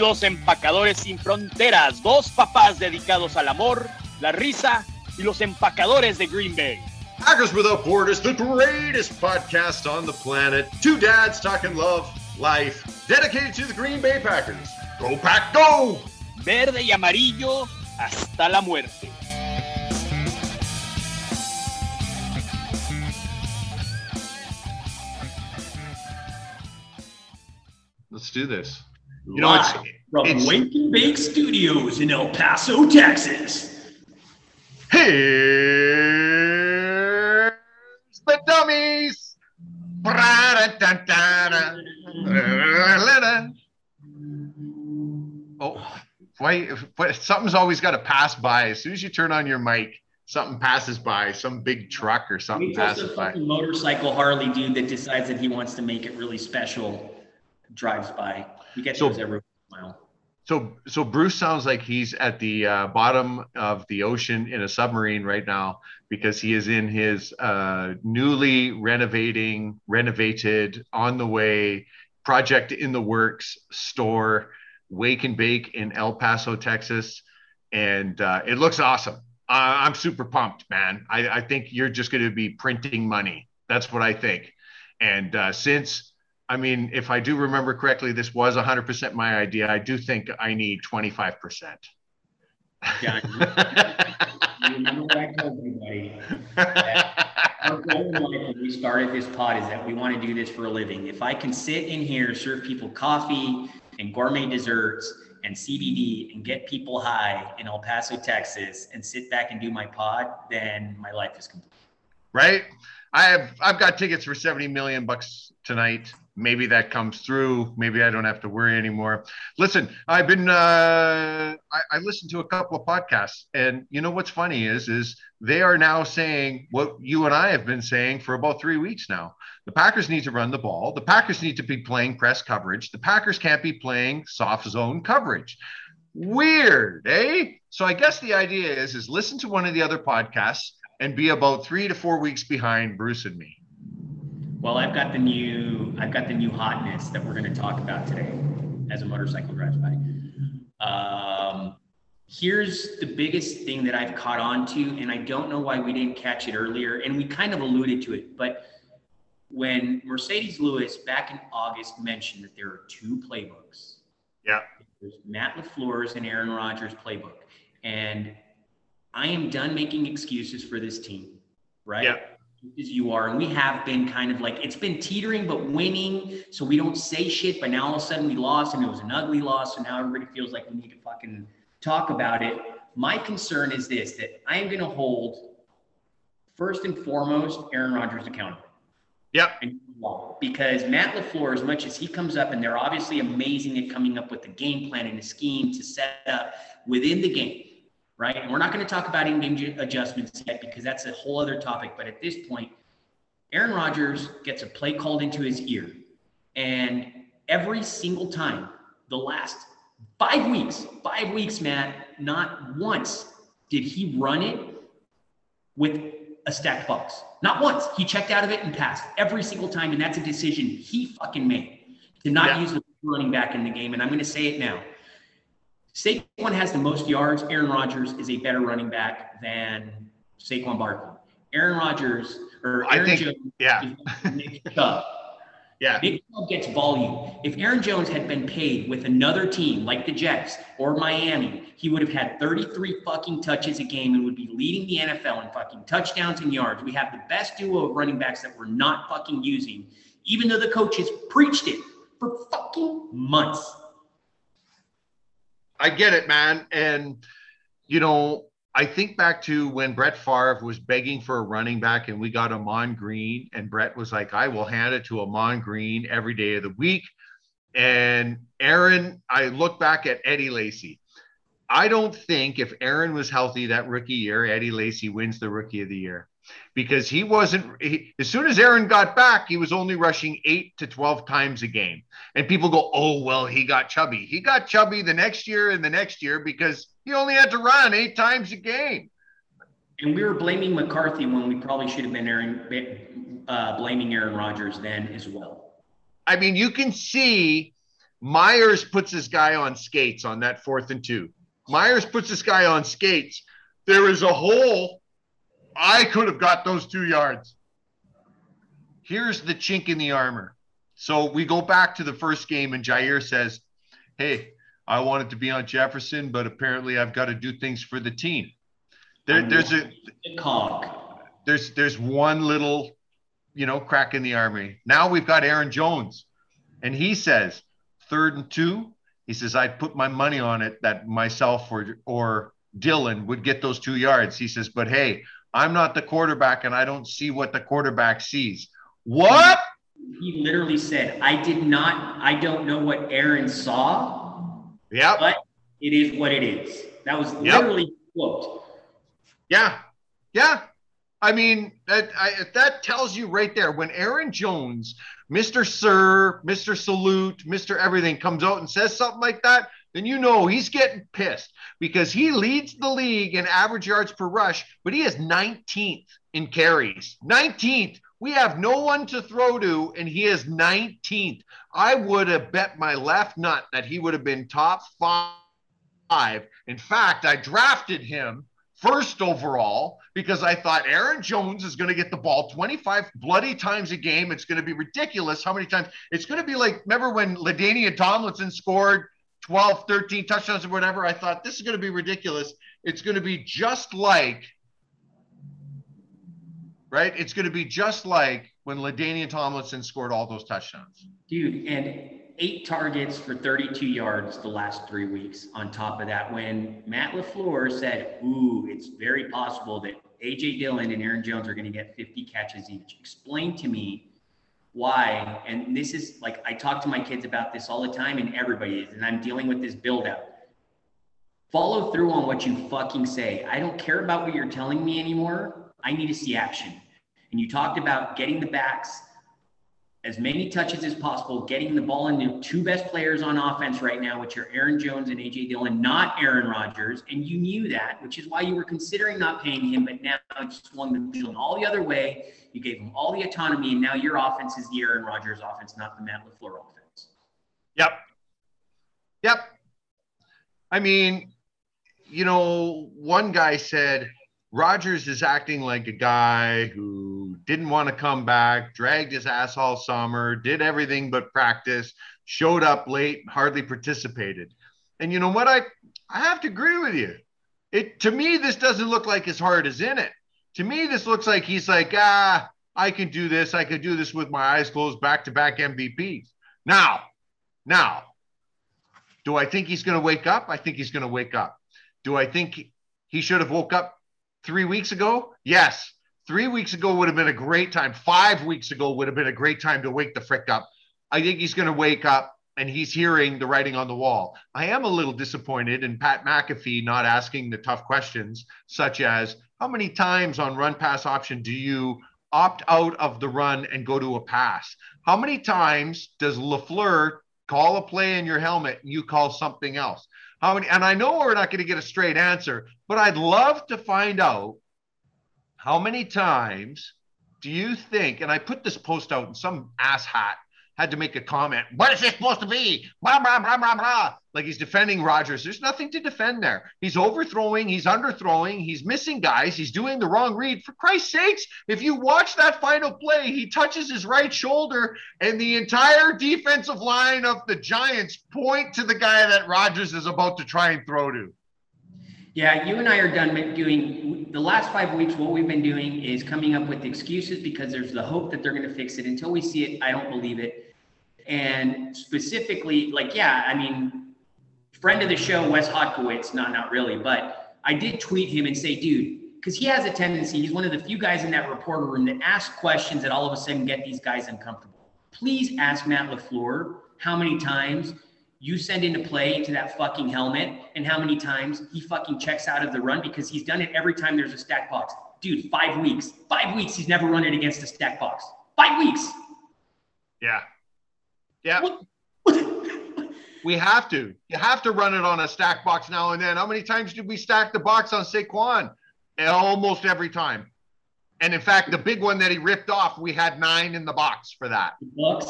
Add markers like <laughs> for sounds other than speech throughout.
Bienvenidos empacadores sin fronteras, dos papás dedicados al amor, la risa y los empacadores de Green Bay. Packers Without Borders, the greatest podcast on the planet. Two dads talking love, life, dedicated to the Green Bay Packers. Go Pack, go! Verde y amarillo hasta la muerte. Let's do this. You know, it's, from it's, Wake and Bake Studios in El Paso, Texas. Here's the dummies. Oh, wait, something's always got to pass by. As soon as you turn on your mic, something passes by, some big truck or something passes by. Motorcycle Harley dude that decides that he wants to make it really special drives by. We get so, those every mile. So, so Bruce sounds like he's at the uh, bottom of the ocean in a submarine right now because he is in his uh, newly renovating, renovated, on the way, project in the works store, Wake and Bake in El Paso, Texas, and uh, it looks awesome. I'm super pumped, man. I, I think you're just going to be printing money. That's what I think. And uh, since I mean, if I do remember correctly, this was 100% my idea. I do think I need 25%. Yeah. <laughs> remember what I told everybody? Our goal when we started this pod is that we want to do this for a living. If I can sit in here, serve people coffee and gourmet desserts and CBD and get people high in El Paso, Texas, and sit back and do my pod, then my life is complete. Right? I have I've got tickets for 70 million bucks tonight maybe that comes through. Maybe I don't have to worry anymore. Listen, I've been uh, I, I listened to a couple of podcasts, and you know what's funny is is they are now saying what you and I have been saying for about three weeks now. The Packers need to run the ball. The Packers need to be playing press coverage. The Packers can't be playing soft zone coverage. Weird, eh? So I guess the idea is is listen to one of the other podcasts and be about three to four weeks behind Bruce and me. Well, I've got the new I've got the new hotness that we're going to talk about today as a motorcycle drives by. Um, here's the biggest thing that I've caught on to, and I don't know why we didn't catch it earlier, and we kind of alluded to it, but when Marcedes Lewis back in August mentioned that there are two playbooks. Yeah. There's Matt LaFleur's and Aaron Rodgers playbook. And I am done making excuses for this team, right? Yeah as you are. And we have been kind of like, it's been teetering, but winning. So we don't say shit. But now all of a sudden we lost and it was an ugly loss. So now everybody feels like we need to fucking talk about it. My concern is this that I am going to hold first and foremost Aaron Rodgers accountable. Yep. Because Matt LaFleur, as much as he comes up and they're obviously amazing at coming up with the game plan and a scheme to set up within the game right? And we're not going to talk about in-game adjustments yet because that's a whole other topic. But at this point, Aaron Rodgers gets a play called into his ear, and every single time, the last five weeks, five weeks, Matt, not once did he run it with a stacked box. Not once. He checked out of it and passed every single time, and that's a decision he fucking made to not yeah. use the running back in the game. And I'm going to say it now. Saquon has the most yards. Aaron Rodgers is a better running back than Saquon Barkley. Aaron Rodgers or Aaron I think, Jones yeah. Nick Chubb. Yeah. Nick Chubb gets volume. If Aaron Jones had been paid with another team like the Jets or Miami, he would have had 33 fucking touches a game and would be leading the NFL in fucking touchdowns and yards. We have the best duo of running backs that we're not fucking using, even though the coaches preached it for fucking months. I get it, man. And, you know, I think back to when Brett Favre was begging for a running back and we got Ahman Green, and Brett was like, I will hand it to Ahman Green every day of the week. And Aaron, I look back at Eddie Lacy. I don't think if Aaron was healthy that rookie year, Eddie Lacy wins the rookie of the year because he wasn't, he, as soon as Aaron got back, he was only rushing eight to 12 times a game. And people go, oh, well, he got chubby. He got chubby the next year and the next year because he only had to run eight times a game. And we were blaming McCarthy when we probably should have been Aaron, uh, blaming Aaron Rodgers then as well. I mean, you can see Myers puts this guy on skates on that fourth and two. Myers puts this guy on skates. There is a hole. I could have got those two yards. Here's the chink in the armor. So we go back to the first game, and Jair says, Hey, I wanted to be on Jefferson, but apparently I've got to do things for the team. There, there's a. There's there's one little, you know, crack in the army. Now we've got Aaron Jones, and he says, third and two, he says, I put my money on it that myself or or Dillon would get those two yards. He says, but hey, I'm not the quarterback and I don't see what the quarterback sees. What? He literally said, I did not, I don't know what Aaron saw. Yeah. But it is what it is. That was literally yep. quote. Yeah. Yeah. I mean, that I, that tells you right there when Aaron Jones, Mr. Sir, Mr. Salute, Mr. Everything comes out and says something like that, then you know he's getting pissed because he leads the league in average yards per rush, but he is 19th in carries. 19th. We have no one to throw to, and he is 19th. I would have bet my left nut that he would have been top five. In fact, I drafted him first overall because I thought Aaron Jones is going to get the ball 25 bloody times a game. It's going to be ridiculous how many times. It's going to be like, remember when LaDainian Tomlinson scored 12, 13 touchdowns or whatever? I thought this is going to be ridiculous. It's going to be just like, right? It's going to be just like when LaDainian Tomlinson scored all those touchdowns. Dude, and eight targets for 32 yards the last three weeks. On top of that, when Matt LaFleur said, Ooh, it's very possible that AJ Dillon and Aaron Jones are going to get 50 catches each. Explain to me why. And this is like, I talk to my kids about this all the time, and everybody is, and I'm dealing with this build out. Follow through on what you fucking say. I don't care about what you're telling me anymore. I need to see action. And you talked about getting the backs as many touches as possible, getting the ball in the two best players on offense right now, which are Aaron Jones and AJ Dillon, not Aaron Rodgers. And you knew that, which is why you were considering not paying him, but now you swung the pendulum all the other way. You gave him all the autonomy, and now your offense is the Aaron Rodgers offense, not the Matt LaFleur offense. Yep. Yep. I mean, you know, one guy said, Rodgers is acting like a guy who didn't want to come back, dragged his ass all summer, did everything but practice, showed up late, hardly participated. And you know what? I I have to agree with you. It to me, this doesn't look like his heart is in it. To me, this looks like he's like, ah, I can do this. I could do this with my eyes closed, back to back MVPs. Now, now, do I think he's going to wake up? I think he's going to wake up. Do I think he should have woke up three weeks ago? Yes. Three weeks ago would have been a great time. Five weeks ago would have been a great time to wake the frick up. I think he's going to wake up and he's hearing the writing on the wall. I am a little disappointed in Pat McAfee not asking the tough questions, such as how many times on run pass option do you opt out of the run and go to a pass? How many times does LaFleur call a play in your helmet and you call something else? How many? And I know we're not going to get a straight answer, but I'd love to find out how many times do you think? And I put this post out, and some ass hat had to make a comment. What is this supposed to be? Blah blah blah blah blah. Like he's defending Rodgers. There's nothing to defend there. He's overthrowing. He's underthrowing. He's missing guys. He's doing the wrong read. For Christ's sakes, if you watch that final play, he touches his right shoulder, and the entire defensive line of the Giants point to the guy that Rodgers is about to try and throw to. Yeah, you and I are done doing the last five weeks. What we've been doing is coming up with excuses because there's the hope that they're going to fix it. Until we see it, I don't believe it. And specifically, like, yeah, I mean, friend of the show, Wes Hodkiewicz, not not really, but I did tweet him and say, dude, because he has a tendency, he's one of the few guys in that reporter room that ask questions that all of a sudden get these guys uncomfortable. Please ask Matt LaFleur how many times you send into play into that fucking helmet and how many times he fucking checks out of the run because he's done it every time there's a stack box. Dude, five weeks. Five weeks he's never run it against a stack box. Five weeks. Yeah. Yeah. <laughs> We have to. You have to run it on a stack box now and then. How many times did we stack the box on Saquon? Almost every time. And in fact, the big one that he ripped off, we had nine in the box for that. The Bucks,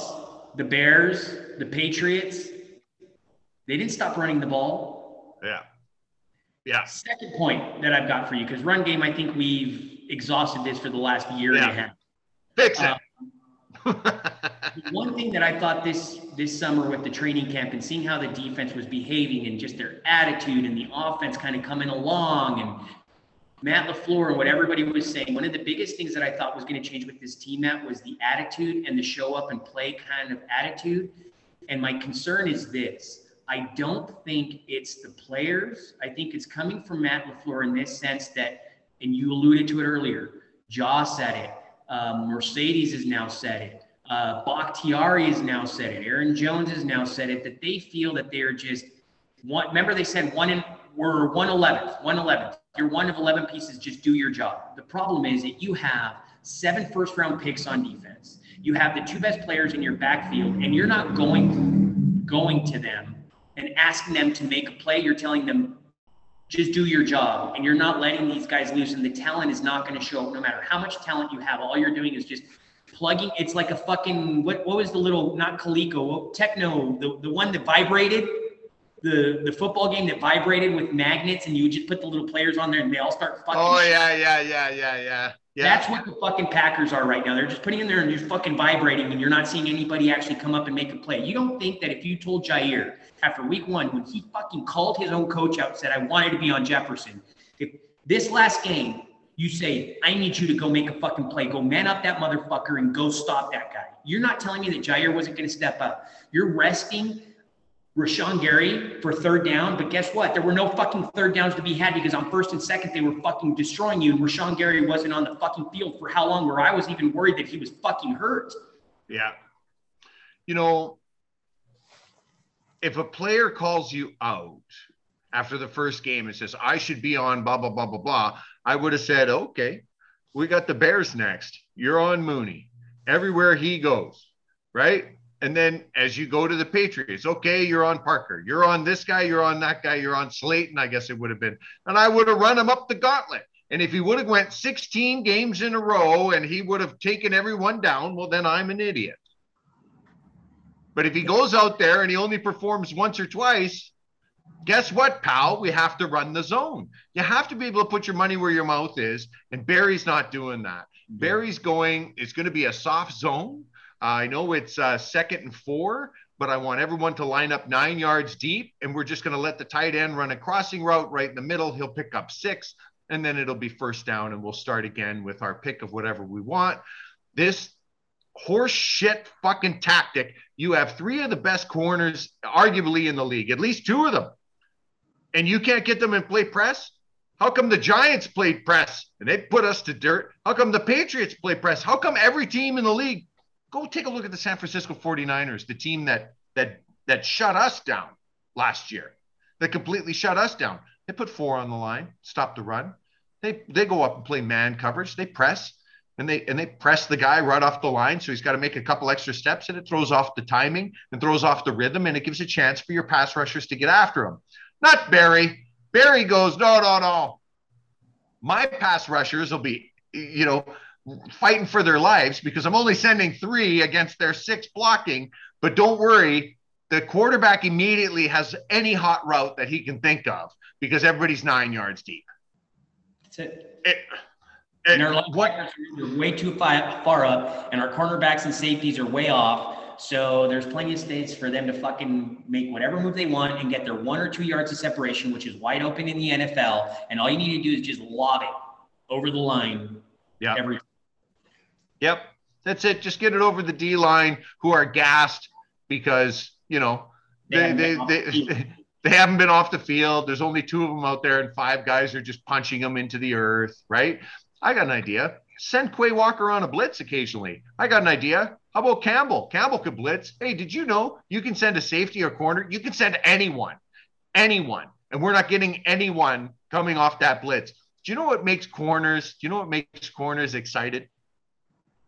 the Bears, the Patriots, they didn't stop running the ball. Yeah. Yeah. Second point that I've got for you, because run game, I think we've exhausted this for the last year Yeah. and a half. Fix it. Uh, One thing that I thought this this summer with the training camp and seeing how the defense was behaving and just their attitude and the offense kind of coming along and Matt LaFleur and what everybody was saying, one of the biggest things that I thought was going to change with this team, Matt, was the attitude and the show up and play kind of attitude. And my concern is this. I don't think it's the players. I think it's coming from Matt LaFleur in this sense that, and you alluded to it earlier, Jaw said it. Um, Marcedes has now said it. Uh, Bakhtiari has now said it. Aaron Jones has now said it. That they feel that they are just one. Remember, they said one in we're one eleventh, one eleventh. You're one of eleven pieces. Just do your job. The problem is that you have seven first round picks on defense. You have the two best players in your backfield, and you're not going going to them and asking them to make a play. You're telling them just do your job and you're not letting these guys loose and the talent is not going to show up no matter how much talent you have all you're doing is just plugging it's like a fucking what what was the little not Coleco techno the, the one that vibrated the the football game that vibrated with magnets and you would just put the little players on there and they all start fucking oh yeah, yeah, yeah, yeah, yeah. Yeah. that's what the fucking Packers are right now. They're just putting in there and you're fucking vibrating and you're not seeing anybody actually come up and make a play. You don't think that if you told Jair after week one, when he fucking called his own coach out and said, I wanted to be on Jefferson, if this last game, you say, I need you to go make a fucking play, go man up that motherfucker and go stop that guy. You're not telling me that Jair wasn't going to step up. You're resting Rashan Gary for third down, but guess what? There were no fucking third downs to be had because on first and second they were fucking destroying you. And Rashan Gary wasn't on the fucking field for how long? Where I was even worried that he was fucking hurt. Yeah. You know, if a player calls you out after the first game and says, I should be on blah, blah, blah, blah, blah, I would have said, okay, we got the Bears next. You're on Mooney everywhere he goes, right? And then as you go to the Patriots, okay, you're on Parker. You're on this guy. You're on that guy. You're on Slayton, I guess it would have been. And I would have run him up the gauntlet. And if he would have went 16 games in a row and he would have taken everyone down, well, then I'm an idiot. But if he goes out there and he only performs once or twice, guess what, pal? We have to run the zone. You have to be able to put your money where your mouth is. And Barry's not doing that. Barry's going, it's going to be a soft zone. Uh, I know it's uh, second and four, but I want everyone to line up nine yards deep. And we're just going to let the tight end run a crossing route right in the middle. He'll pick up six, and then it'll be first down. And we'll start again with our pick of whatever we want. This horse shit fucking tactic. You have three of the best corners, arguably in the league, at least two of them. And you can't get them in play press? How come the Giants played press and they put us to dirt? How come the Patriots play press? How come every team in the league? Go take a look at the San Francisco 49ers, the team that that that shut us down last year. That completely shut us down. They put four on the line, stop the run. They they go up and play man coverage. They press and they and they press the guy right off the line. So he's got to make a couple extra steps and it throws off the timing and throws off the rhythm and it gives a chance for your pass rushers to get after him. Not Barry. Barry goes, no, no, no. My pass rushers will be, you know, fighting for their lives because I'm only sending three against their six blocking. But don't worry, the quarterback immediately has any hot route that he can think of because everybody's nine yards deep. That's it. It, And it- our linebackers are way too far, far up, and our cornerbacks and safeties are way off. So there's plenty of space for them to fucking make whatever move they want and get their one or two yards of separation, which is wide open in the NFL. And all you need to do is just lob it over the line Yeah. every Yep. That's it. Just get it over the D line who are gassed because, you know, They they haven't they the they, <laughs> they haven't been off the field. There's only two of them out there and five guys are just punching them into the earth, right? I got an idea. Send Quay Walker on a blitz occasionally. I got an idea. How about Campbell? Campbell could blitz. Hey, did you know you can send a safety or corner? You can send anyone, anyone, and we're not getting anyone coming off that blitz. Do you know what makes corners? Do you know what makes corners excited?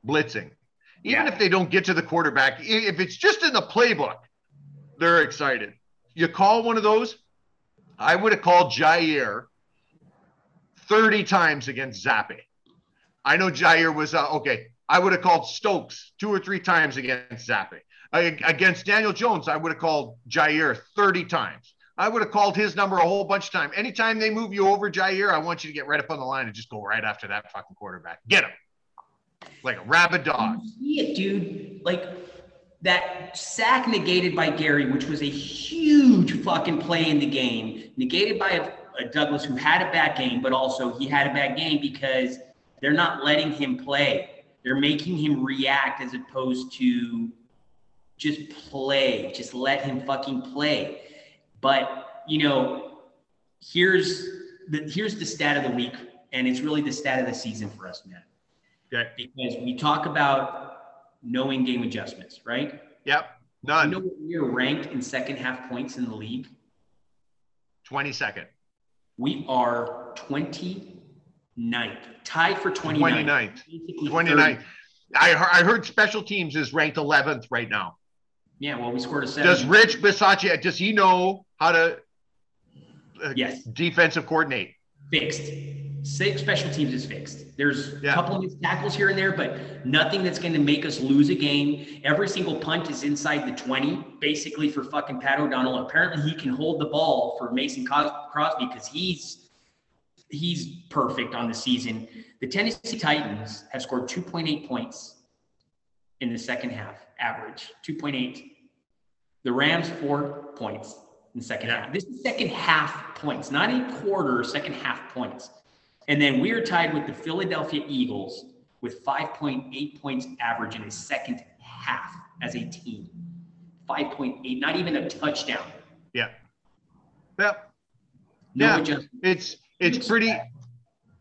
Blitzing. Even Yeah. if they don't get to the quarterback, if it's just in the playbook, they're excited. You call one of those. I would have called Jair 30 times against Zappe. I know Jair was uh, okay. I would have called Stokes two or three times against Zappe. I, against Daniel Jones, I would have called Jair 30 times. I would have called his number a whole bunch of times. Anytime they move you over, Jair, I want you to get right up on the line and just go right after that fucking quarterback. Get him. Like a rabid dog. You see it, dude. Like that sack negated by Gary, which was a huge fucking play in the game, negated by a Douglas who had a bad game, but also he had a bad game because they're not letting him play. They're making him react as opposed to just play. Just let him fucking play. But you know, here's the here's the stat of the week, and it's really the stat of the season for us, man Okay. because we talk about knowing game adjustments, right? Yep. You None. know we are ranked in second half points in the league? 22nd. We are 29th, tied for 29th. 29th. Basically 29th. 30. I, heard- I heard special teams is ranked 11th right now. Yeah, well, we scored a seven. Does Rich Bisaccia, does he know how to uh, Yes. defensive coordinate? fixed. Six special teams is fixed. There's Yeah. a couple of tackles here and there, but nothing that's going to make us lose a game. Every single punt is inside the 20, basically for fucking Pat O'Donnell. Apparently, he can hold the ball for Mason Crosby because he's he's perfect on the season. The Tennessee Titans have scored 2.8 points in the second half, average 2.8. The Rams four points in the second Yeah. half. This is second half points, not a quarter, second half points. And then we are tied with the Philadelphia Eagles with 5.8 points average in the second half as a team. 5.8, not even a touchdown. Yeah. Yep. No Yeah. adjustment. It's it's pretty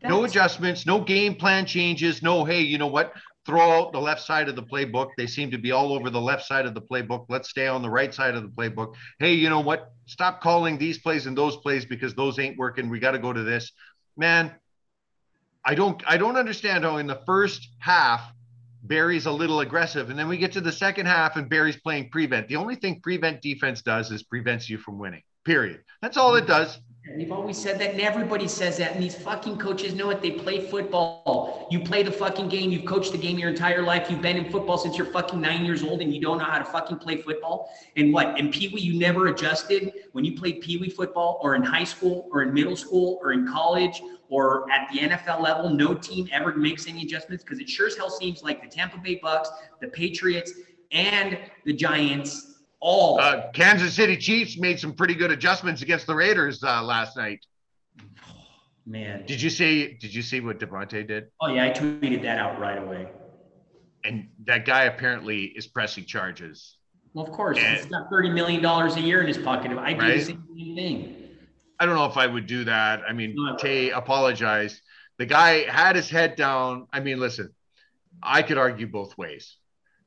no adjustments, no game plan changes, no hey, you know what? Throw out the left side of the playbook. They seem to be all over the left side of the playbook. Let's stay on the right side of the playbook. Hey, you know what? Stop calling these plays and those plays because those ain't working. We got to go to this. Man, I don't I don't understand how in the first half Barry's a little aggressive and then we get to the second half and Barry's playing prevent. The only thing prevent defense does is prevents you from winning. Period. That's all it does. We've always said that, and everybody says that, and these fucking coaches know it. They play football. You play the fucking game. You've coached the game your entire life. You've been in football since you're fucking nine years old, and you don't know how to fucking play football. And what? In Pee Wee, you never adjusted when you played Pee Wee football, or in high school, or in middle school, or in college, or at the NFL level. No team ever makes any adjustments because it sure as hell seems like the Tampa Bay Bucks, the Patriots, and the Giants all. Uh, Kansas City Chiefs made some pretty good adjustments against the Raiders uh, last night. man. Did you see? Did you see what Davante did? Oh yeah, I tweeted that out right away. And that guy apparently is pressing charges. Well, of course, And- he's got thirty million dollars a year in his pocket. I do Right. the same thing. I don't know if I would do that. I mean, No. Tay apologized. The guy had his head down. I mean, listen, I could argue both ways,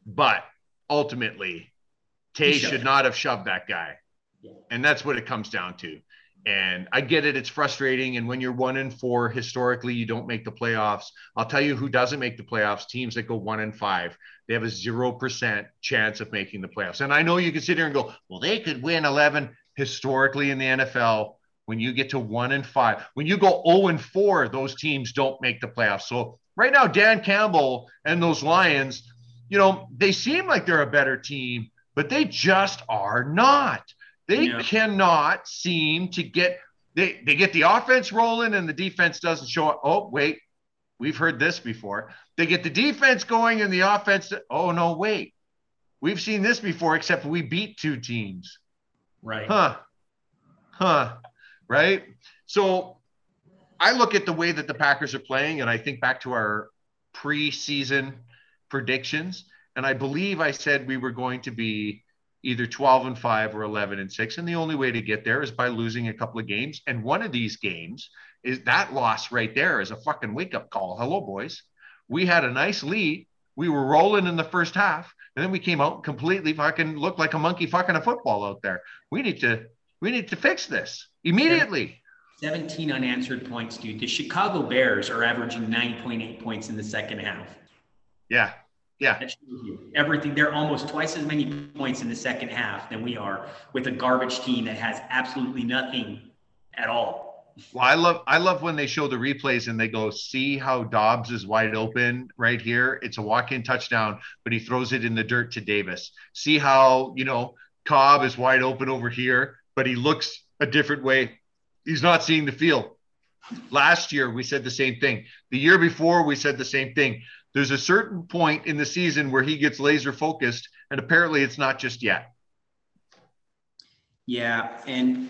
but ultimately, Tay should him. not have shoved that guy. Yeah. And that's what it comes down to. And I get it. It's frustrating. And when you're one and four, historically, you don't make the playoffs. I'll tell you who doesn't make the playoffs teams that go one and five. They have a 0% chance of making the playoffs. And I know you can sit here and go, well, they could win 11 historically in the NFL. When you get to one and five, when you go 0 and four, those teams don't make the playoffs. So right now, Dan Campbell and those Lions, you know, they seem like they're a better team, but they just are not. They Yeah. cannot seem to get they they get the offense rolling and the defense doesn't show up. Oh, wait. We've heard this before. They get the defense going and the offense. Oh no, wait. We've seen this before, except we beat two teams. Right. Huh. Huh. Right. So I look at the way that the Packers are playing and I think back to our preseason predictions. And I believe I said we were going to be either 12 and 5 or 11 and 6. And the only way to get there is by losing a couple of games. And one of these games is that loss right there is a fucking wake up call. Hello, boys. We had a nice lead. We were rolling in the first half, and then we came out completely fucking looked like a monkey fucking a football out there. We need to we need to fix this immediately. 17 unanswered points, dude. The Chicago Bears are averaging 9.8 points in the second half. Yeah. Yeah. That shows you everything. They're almost twice as many points in the second half than we are with a garbage team that has absolutely nothing at all. Well, I love I love when they show the replays and they go, see how Doubs is wide open right here. It's a walk-in touchdown, but he throws it in the dirt to Davis. See how you know Cobb is wide open over here, but he looks a different way. He's not seeing the field. Last year we said the same thing. The year before we said the same thing. There's a certain point in the season where he gets laser focused, and apparently it's not just yet. Yeah, and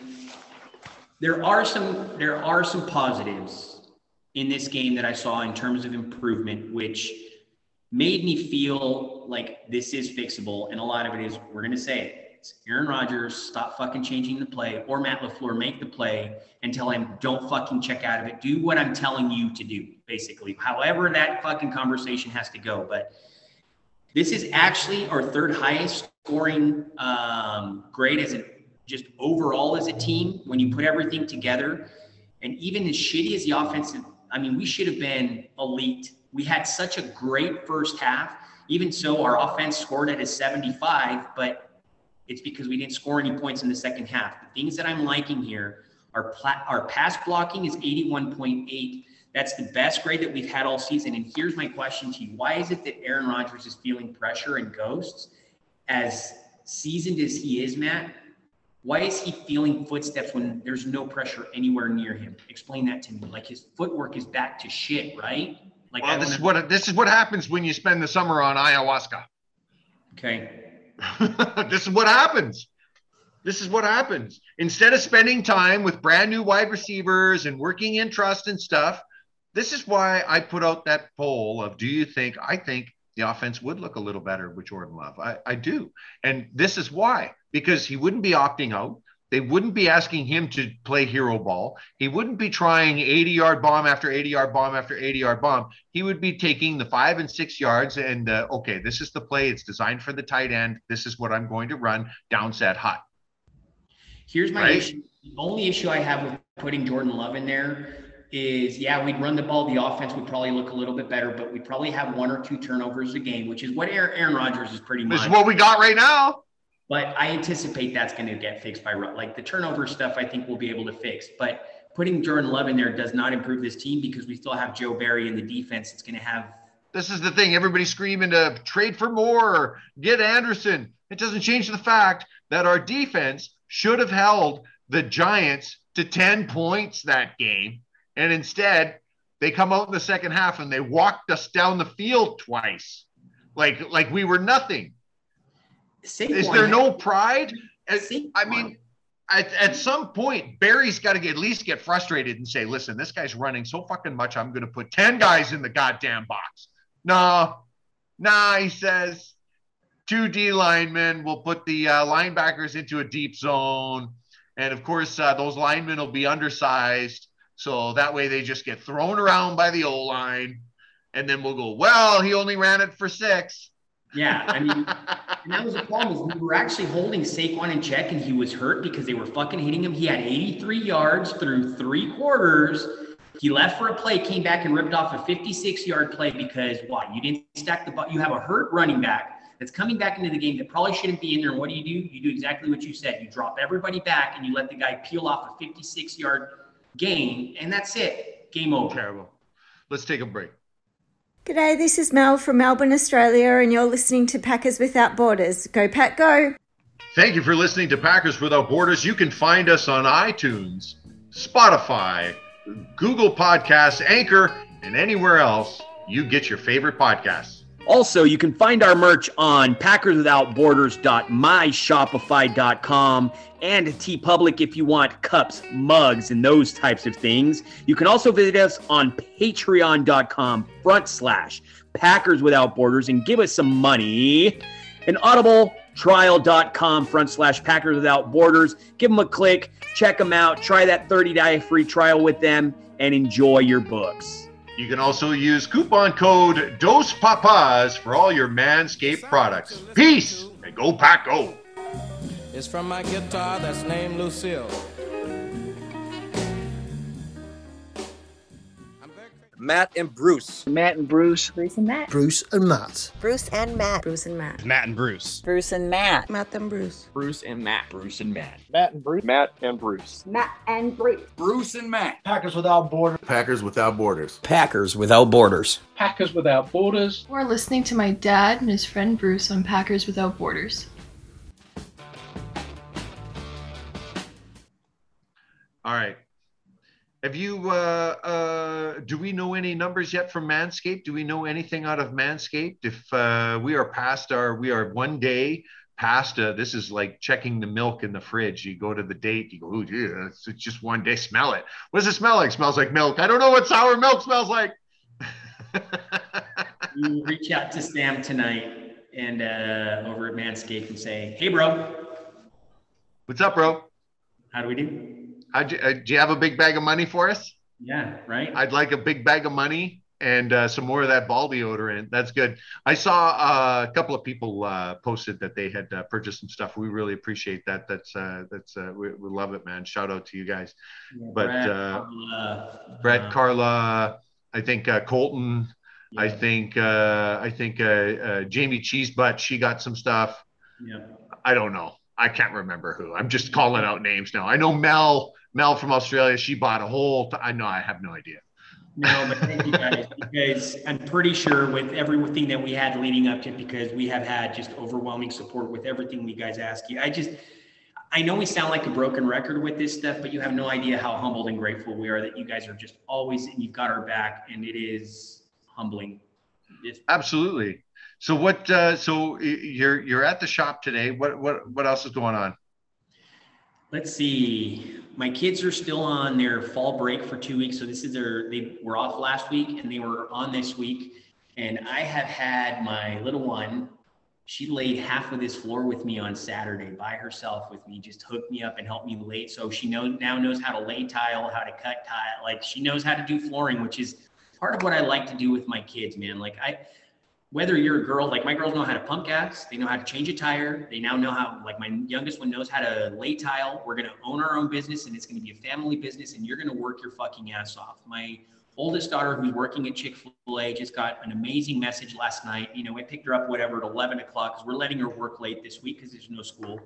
there are some there are some positives in this game that I saw in terms of improvement, which made me feel like this is fixable. And a lot of it is we're gonna say it. Aaron Rodgers, stop fucking changing the play, or Matt LaFleur, make the play and tell him, don't fucking check out of it. Do what I'm telling you to do, basically. However, that fucking conversation has to go. But this is actually our third highest scoring um, grade as a just overall as a team when you put everything together. And even as shitty as the offensive, I mean, we should have been elite. We had such a great first half. Even so, our offense scored at a 75, but it's because we didn't score any points in the second half. The things that I'm liking here are pla- our pass blocking is 81.8. That's the best grade that we've had all season. And here's my question to you: Why is it that Aaron Rodgers is feeling pressure and ghosts? As seasoned as he is, Matt, why is he feeling footsteps when there's no pressure anywhere near him? Explain that to me. Like his footwork is back to shit, right? Like well, this is what this is what happens when you spend the summer on ayahuasca. Okay. <laughs> this is what happens. This is what happens. Instead of spending time with brand new wide receivers and working in trust and stuff, this is why I put out that poll of do you think I think the offense would look a little better with Jordan Love. I, I do. And this is why, because he wouldn't be opting out. They wouldn't be asking him to play hero ball. He wouldn't be trying 80 yard bomb after 80 yard bomb after 80 yard bomb. He would be taking the five and six yards and, uh, okay, this is the play. It's designed for the tight end. This is what I'm going to run down set hot. Here's my right? issue. The only issue I have with putting Jordan Love in there is yeah, we'd run the ball. The offense would probably look a little bit better, but we'd probably have one or two turnovers a game, which is what Aaron Rodgers is pretty much. This is what we got right now. But I anticipate that's going to get fixed by like the turnover stuff. I think we'll be able to fix, but putting Jordan Love in there does not improve this team because we still have Joe Barry in the defense. It's going to have. This is the thing. Everybody's screaming to trade for more, get Anderson. It doesn't change the fact that our defense should have held the Giants to 10 points that game and instead, they come out in the second half and they walked us down the field twice, like like we were nothing. Saquon Is there no pride? I mean, at, at some point, Barry's got to at least get frustrated and say, "Listen, this guy's running so fucking much. I'm going to put ten guys in the goddamn box." No, nah, he says. Two D linemen. We'll put the uh, linebackers into a deep zone, and of course, uh, those linemen will be undersized so that way they just get thrown around by the O line. And then we'll go, well, he only ran it for six. Yeah, I mean, and that was the problem is we were actually holding Saquon in check, and he was hurt because they were fucking hitting him. He had 83 yards through three quarters. He left for a play, came back and ripped off a 56 yard play because why? You didn't stack the ball. You have a hurt running back that's coming back into the game that probably shouldn't be in there. And what do you do? You do exactly what you said. You drop everybody back and you let the guy peel off a 56 yard game, and that's it. Game over. Terrible. Let's take a break. G'day, this is Mel from Melbourne, Australia, and you're listening to Packers Without Borders. Go, Pack, go! Thank you for listening to Packers Without Borders. You can find us on iTunes, Spotify, Google Podcasts, Anchor, and anywhere else you get your favorite podcasts. Also, you can find our merch on packerswithoutborders.myshopify.com and TeePublic if you want cups, mugs, and those types of things. You can also visit us on patreon.com front slash Packers Without Borders and give us some money. And audibletrial.com front slash Packers Without Borders. Give them a click, check them out, try that 30 day free trial with them, and enjoy your books. You can also use coupon code Dos Papas for all your Manscaped products. Peace and go pack go. It's from my guitar that's named Lucille. Matt and Bruce. Matt and Bruce. Bruce and Matt. Bruce and Matt. Bruce and Matt. Bruce and Matt. Matt and Bruce. Bruce and Matt. Matt and Bruce. Bruce and Matt. Bruce and Matt. Matt and Bruce. Matt and Bruce. Matt and Bruce. Bruce and Matt. Packers without borders. Packers without borders. Packers without borders. Packers without borders. We're listening to my dad and his friend Bruce on Packers Without Borders. All right. Have you, uh, uh, do we know any numbers yet from Manscaped? Do we know anything out of Manscaped? If uh, we are past our, we are one day past, uh, this is like checking the milk in the fridge. You go to the date, you go, oh, yeah, it's, it's just one day. Smell it. What does it smell like? Smells like milk. I don't know what sour milk smells like. <laughs> you reach out to Sam tonight and uh, over at Manscaped and say, hey, bro. What's up, bro? How do we do? You, uh, do you have a big bag of money for us? Yeah, right. I'd like a big bag of money and uh, some more of that ball deodorant. That's good. I saw uh, a couple of people uh, posted that they had uh, purchased some stuff. We really appreciate that. That's uh, that's uh, we, we, love it, man. Shout out to you guys. Yeah, but Brett, Carla, Brett, Carla, I think Colton. Yeah. I think I think Jamie Cheesebutt. She got some stuff. Yeah. I don't know. I can't remember who. I'm just calling out names now. I know Mel Mel from Australia, she bought a whole. T- I know, I have no idea. No, but thank you guys because I'm pretty sure with everything that we had leading up to, it, because we have had just overwhelming support with everything we guys ask you. I just, I know we sound like a broken record with this stuff, but you have no idea how humbled and grateful we are that you guys are just always and you've got our back, and it is humbling. It's- Absolutely. So what? Uh, so you're you're at the shop today. What what what else is going on? Let's see. My kids are still on their fall break for two weeks. So this is their, they were off last week and they were on this week. And I have had my little one, she laid half of this floor with me on Saturday by herself with me, just hooked me up and helped me lay. So she knows now knows how to lay tile, how to cut tile. Like she knows how to do flooring, which is part of what I like to do with my kids, man. Like I, whether you're a girl, like my girls know how to pump gas, they know how to change a tire. They now know how, like my youngest one knows how to lay tile. We're going to own our own business and it's going to be a family business and you're going to work your fucking ass off. My oldest daughter, who's working at Chick fil A, just got an amazing message last night. You know, I picked her up, whatever, at 11 o'clock because we're letting her work late this week because there's no school.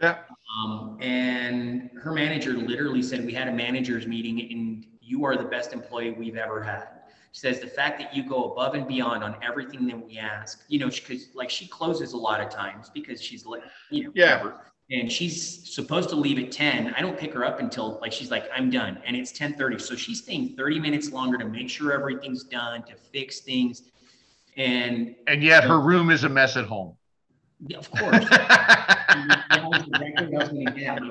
Yeah. Um, and her manager literally said, We had a manager's meeting and you are the best employee we've ever had. She says the fact that you go above and beyond on everything that we ask, you know, because like she closes a lot of times because she's like, you know, yeah. Whatever. And she's supposed to leave at 10. I don't pick her up until like she's like, I'm done. And it's 10:30. So she's staying 30 minutes longer to make sure everything's done, to fix things. And and yet her room is a mess at home. Yeah, of course. <laughs> My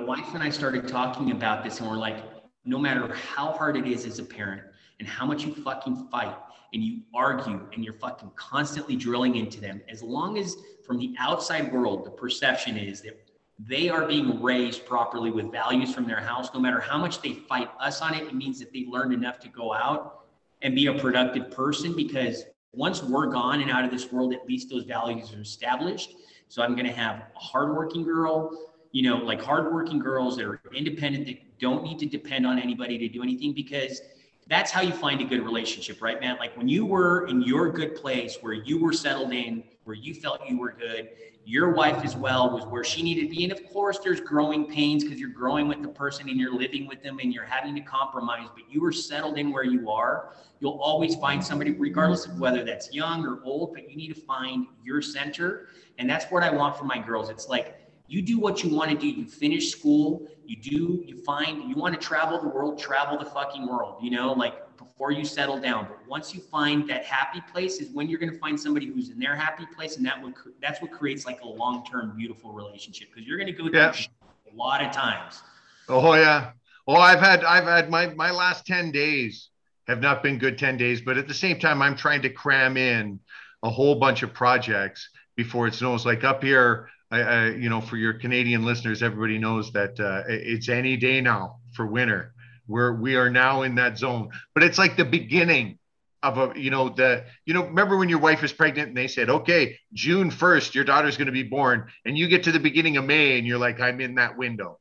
wife and I started talking about this, and we're like, no matter how hard it is as a parent, and how much you fucking fight and you argue and you're fucking constantly drilling into them, as long as from the outside world, the perception is that they are being raised properly with values from their house, no matter how much they fight us on it, it means that they learned enough to go out and be a productive person because once we're gone and out of this world, at least those values are established. So I'm going to have a hardworking girl, you know, like hardworking girls that are independent, that don't need to depend on anybody to do anything because that's how you find a good relationship, right, man? Like when you were in your good place where you were settled in, where you felt you were good, your wife as well was where she needed to be. And of course, there's growing pains because you're growing with the person and you're living with them and you're having to compromise, but you were settled in where you are. You'll always find somebody, regardless of whether that's young or old, but you need to find your center. And that's what I want for my girls. It's like, you do what you want to do. You finish school, you do, you find, you want to travel the world, travel the fucking world, you know, like before you settle down. But once you find that happy place is when you're going to find somebody who's in their happy place. And that would, that's what creates like a long-term beautiful relationship because you're going to go through yeah. a lot of times. Oh yeah. Oh, I've had, I've had my, my last 10 days have not been good 10 days, but at the same time, I'm trying to cram in a whole bunch of projects before it snows. Like up here, I, I, you know, for your Canadian listeners, everybody knows that uh, it's any day now for winter. We're we are now in that zone, but it's like the beginning of a you know the you know remember when your wife is pregnant and they said okay june 1st your daughter's going to be born and you get to the beginning of may and you're like i'm in that window.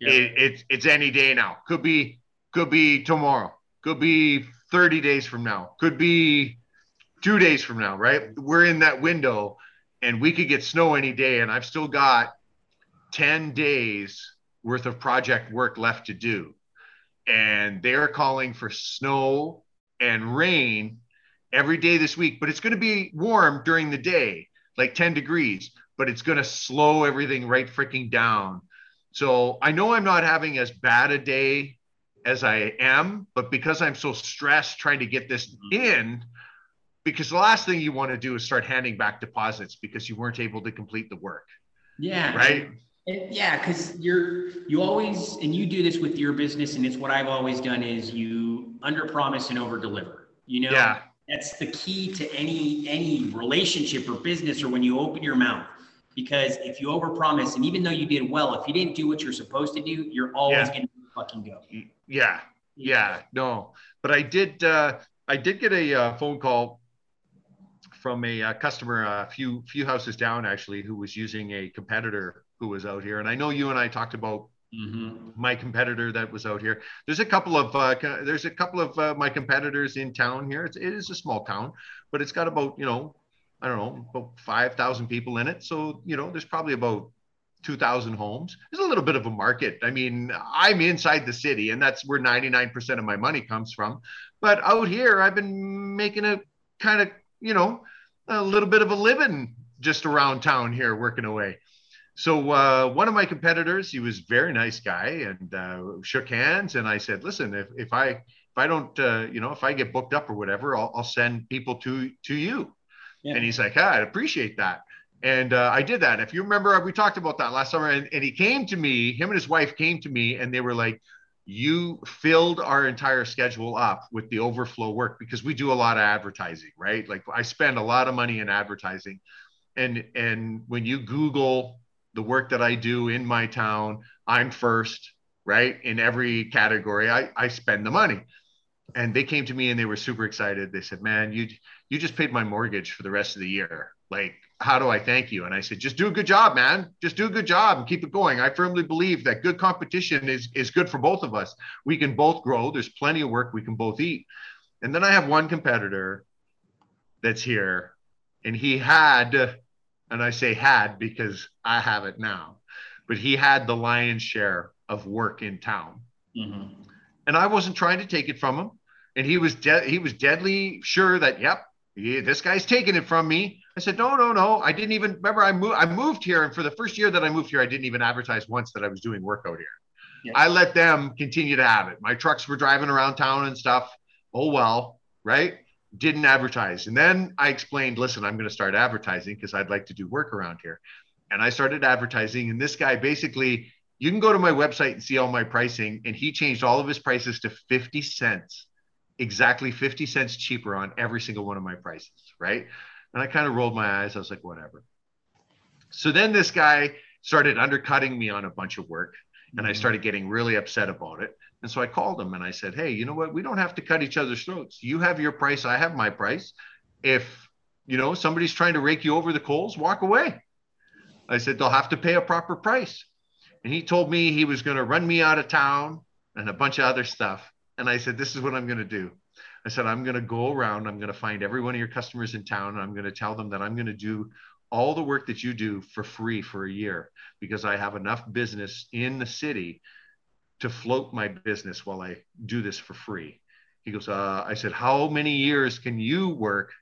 Yeah. it, it's it's any day now. Could be could be tomorrow. Could be 30 days from now. Could be two days from now right? We're in that window and we could get snow any day and i've still got 10 days worth of project work left to do and they're calling for snow and rain every day this week, but it's going to be warm during the day, like 10 degrees, but it's going to slow everything right freaking down. So I know I'm not having as bad a day as I am, but because I'm so stressed trying to get this mm-hmm. in, because the last thing you want to do is start handing back deposits because you weren't able to complete the work, Yeah. right? Yeah, because you're you always and you do this with your business, and it's what I've always done is you under promise and over deliver. You know, Yeah. that's the key to any any relationship or business or when you open your mouth. Because if you overpromise, and even though you did well, if you didn't do what you're supposed to do, you're always Yeah. gonna fucking go. Yeah, yeah, no, but I did. Uh, I did get a uh, phone call from a uh, customer a few few houses down actually, who was using a competitor who was out here, and I know you and I talked about Mm-hmm. my competitor that was out here. There's a couple of uh, there's a couple of uh, my competitors in town here. It's, it is a small town, but it's got about you know I don't know about five thousand people in it. So you know there's probably about 2,000 homes. There's a little bit of a market. I mean, I'm inside the city, and that's where 99% of my money comes from. But out here, I've been making a kind of you know a little bit of a living just around town here, working away. So uh, one of my competitors, he was a very nice guy, and uh, shook hands. And I said, "Listen, if, if I if I don't, uh, you know, if I get booked up or whatever, I'll, I'll send people to to you." Yeah. And he's like, ah, "I'd appreciate that." And uh, I did that. If you remember, we talked about that last summer. And, and he came to me. Him and his wife came to me, and they were like, "You filled our entire schedule up with the overflow work because we do a lot of advertising, right? Like I spend a lot of money in advertising." And and when you Google the work that I do in my town, I'm first, right? In every category, I, I spend the money. And they came to me and they were super excited. They said, Man, you you just paid my mortgage for the rest of the year. Like, how do I thank you? And I said, just do a good job, man. Just do a good job and keep it going. I firmly believe that good competition is is good for both of us. We can both grow. There's plenty of work we can both eat. And then I have one competitor that's here, and he had and I say had because I have it now, but he had the lion's share of work in town. Mm-hmm. And I wasn't trying to take it from him. And he was de- he was deadly sure that, yep, this guy's taking it from me. I said, no, no, no. I didn't even remember I moved I moved here. And for the first year that I moved here, I didn't even advertise once that I was doing work out here. I let them continue to have it. My trucks were driving around town and stuff. Oh well, right? didn't advertise. And then I explained, listen, I'm going to start advertising because I'd like to do work around here. And I started advertising. And this guy basically, you can go to my website and see all my pricing. And he changed all of his prices to 50 cents, exactly 50 cents cheaper on every single one of my prices. Right. And I kind of rolled my eyes. I was like, whatever. So then this guy started undercutting me on a bunch of work. And I mm-hmm. started getting really upset about it. And so I called him and I said, Hey, you know what? We don't have to cut each other's throats. You have your price. I have my price. If, you know, somebody's trying to rake you over the coals, walk away. I said, they'll have to pay a proper price. And he told me he was going to run me out of town and a bunch of other stuff. And I said, this is what I'm going to do. I said, I'm going to go around. I'm going to find every one of your customers in town. I'm going to tell them that I'm going to do all the work that you do for free for a year because I have enough business in the city to float my business while I do this for free. He goes, uh, I said, how many years can you work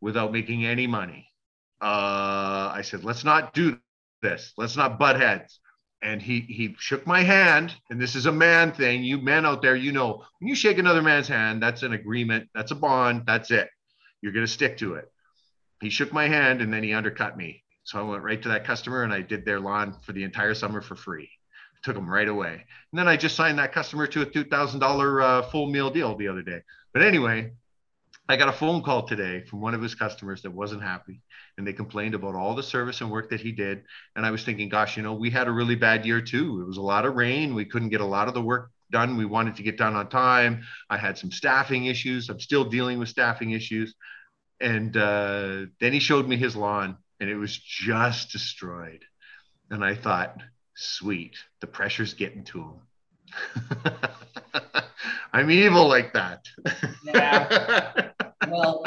without making any money? Uh, I said, let's not do this. Let's not butt heads. And he he shook my hand, and this is a man thing. You men out there, you know, when you shake another man's hand, that's an agreement, that's a bond, that's it. You're gonna stick to it. He shook my hand, and then he undercut me. So I went right to that customer, and I did their lawn for the entire summer for free took them right away. And then I just signed that customer to a $2,000 uh, full meal deal the other day. But anyway, I got a phone call today from one of his customers that wasn't happy and they complained about all the service and work that he did. And I was thinking, gosh, you know, we had a really bad year too. It was a lot of rain. We couldn't get a lot of the work done. We wanted to get done on time. I had some staffing issues. I'm still dealing with staffing issues. And uh, then he showed me his lawn, and it was just destroyed. And I thought, sweet, the pressure's getting to him. <laughs> I'm evil like that. Yeah. well,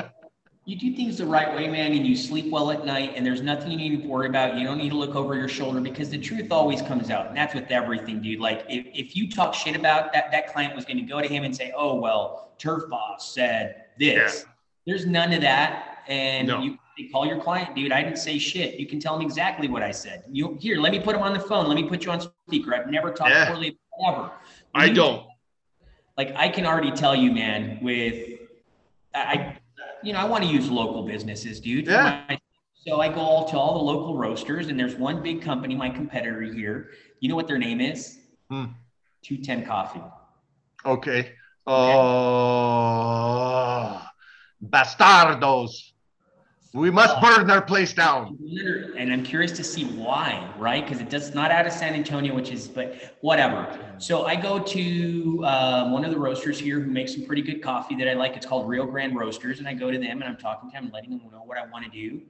you do things the right way, man, and you sleep well at night, and there's nothing you need to worry about. You don't need to look over your shoulder because the truth always comes out. And that's with everything, dude. Like if, if you talk shit about that, that client was going to go to him and say, Oh, well, Turf Boss said this. Yeah. There's none of that. And no. you call your client, dude. I didn't say shit. You can tell him exactly what I said. You here, let me put him on the phone. Let me put you on speaker. I've never talked yeah. poorly ever. I don't. Like I can already tell you, man, with I you know, I want to use local businesses, dude. Yeah. My, so I go all to all the local roasters, and there's one big company, my competitor here. You know what their name is? Hmm. 210 Coffee. Okay. Oh, bastardos. We must burn their place down. And I'm curious to see why, right? Because it does not out of San Antonio, which is, but whatever. So I go to um, one of the roasters here who makes some pretty good coffee that I like. It's called Rio Grande Roasters. And I go to them and I'm talking to them, letting them know what I want to do.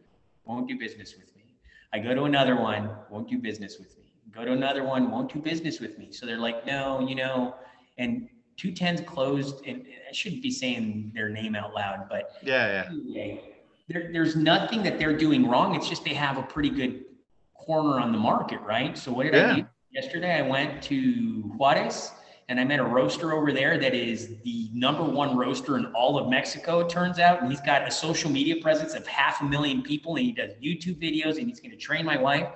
Won't do business with me. I go to another one, won't do business with me. Go to another one, won't do business with me. So they're like, no, you know, and 210's closed. And I shouldn't be saying their name out loud, but yeah, yeah there, there's nothing that they're doing wrong. It's just they have a pretty good corner on the market, right? So what did yeah. I do yesterday? I went to Juarez and I met a roaster over there that is the number one roaster in all of Mexico, it turns out. And he's got a social media presence of half a million people and he does YouTube videos and he's going to train my wife.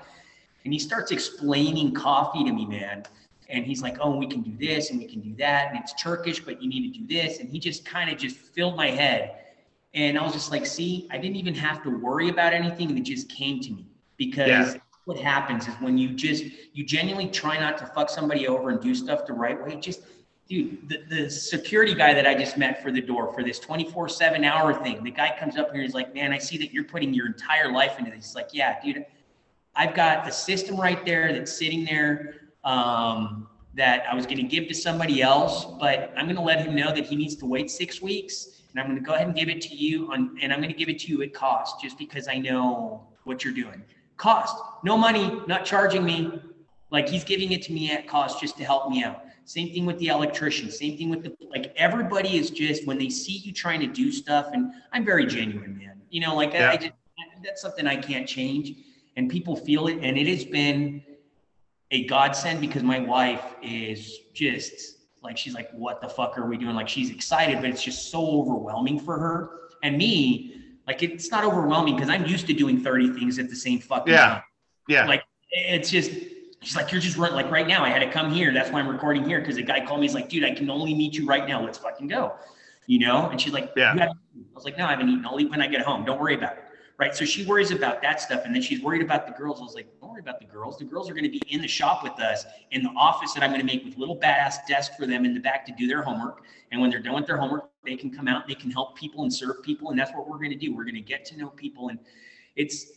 And he starts explaining coffee to me, man. And he's like, oh, we can do this and we can do that. And it's Turkish, but you need to do this. And he just kind of just filled my head and I was just like, see, I didn't even have to worry about anything. It just came to me because yeah. what happens is when you just, you genuinely try not to fuck somebody over and do stuff the right way, just, dude, the, the security guy that I just met for the door for this 24 seven hour thing, the guy comes up here and he's like, man, I see that you're putting your entire life into this. He's like, yeah, dude, I've got a system right there that's sitting there. Um, that I was going to give to somebody else, but I'm going to let him know that he needs to wait six weeks and I'm going to go ahead and give it to you on, and I'm going to give it to you at cost just because I know what you're doing. Cost, no money, not charging me. Like he's giving it to me at cost just to help me out. Same thing with the electrician. Same thing with the like. Everybody is just when they see you trying to do stuff, and I'm very genuine, man. You know, like yeah. I, I just that's something I can't change, and people feel it, and it has been a godsend because my wife is just like she's like, what the fuck are we doing? Like she's excited, but it's just so overwhelming for her. And me, like it's not overwhelming because I'm used to doing 30 things at the same fucking yeah. time. Yeah. Like it's just she's like, you're just running like right now. I had to come here. That's why I'm recording here. Cause the guy called me, he's like, dude, I can only meet you right now. Let's fucking go. You know? And she's like, yeah. I was like, no, I haven't eaten. I'll eat when I get home. Don't worry about it right? So she worries about that stuff. And then she's worried about the girls. I was like, don't worry about the girls. The girls are going to be in the shop with us in the office that I'm going to make with little badass desk for them in the back to do their homework. And when they're done with their homework, they can come out, they can help people and serve people. And that's what we're going to do. We're going to get to know people. And it's,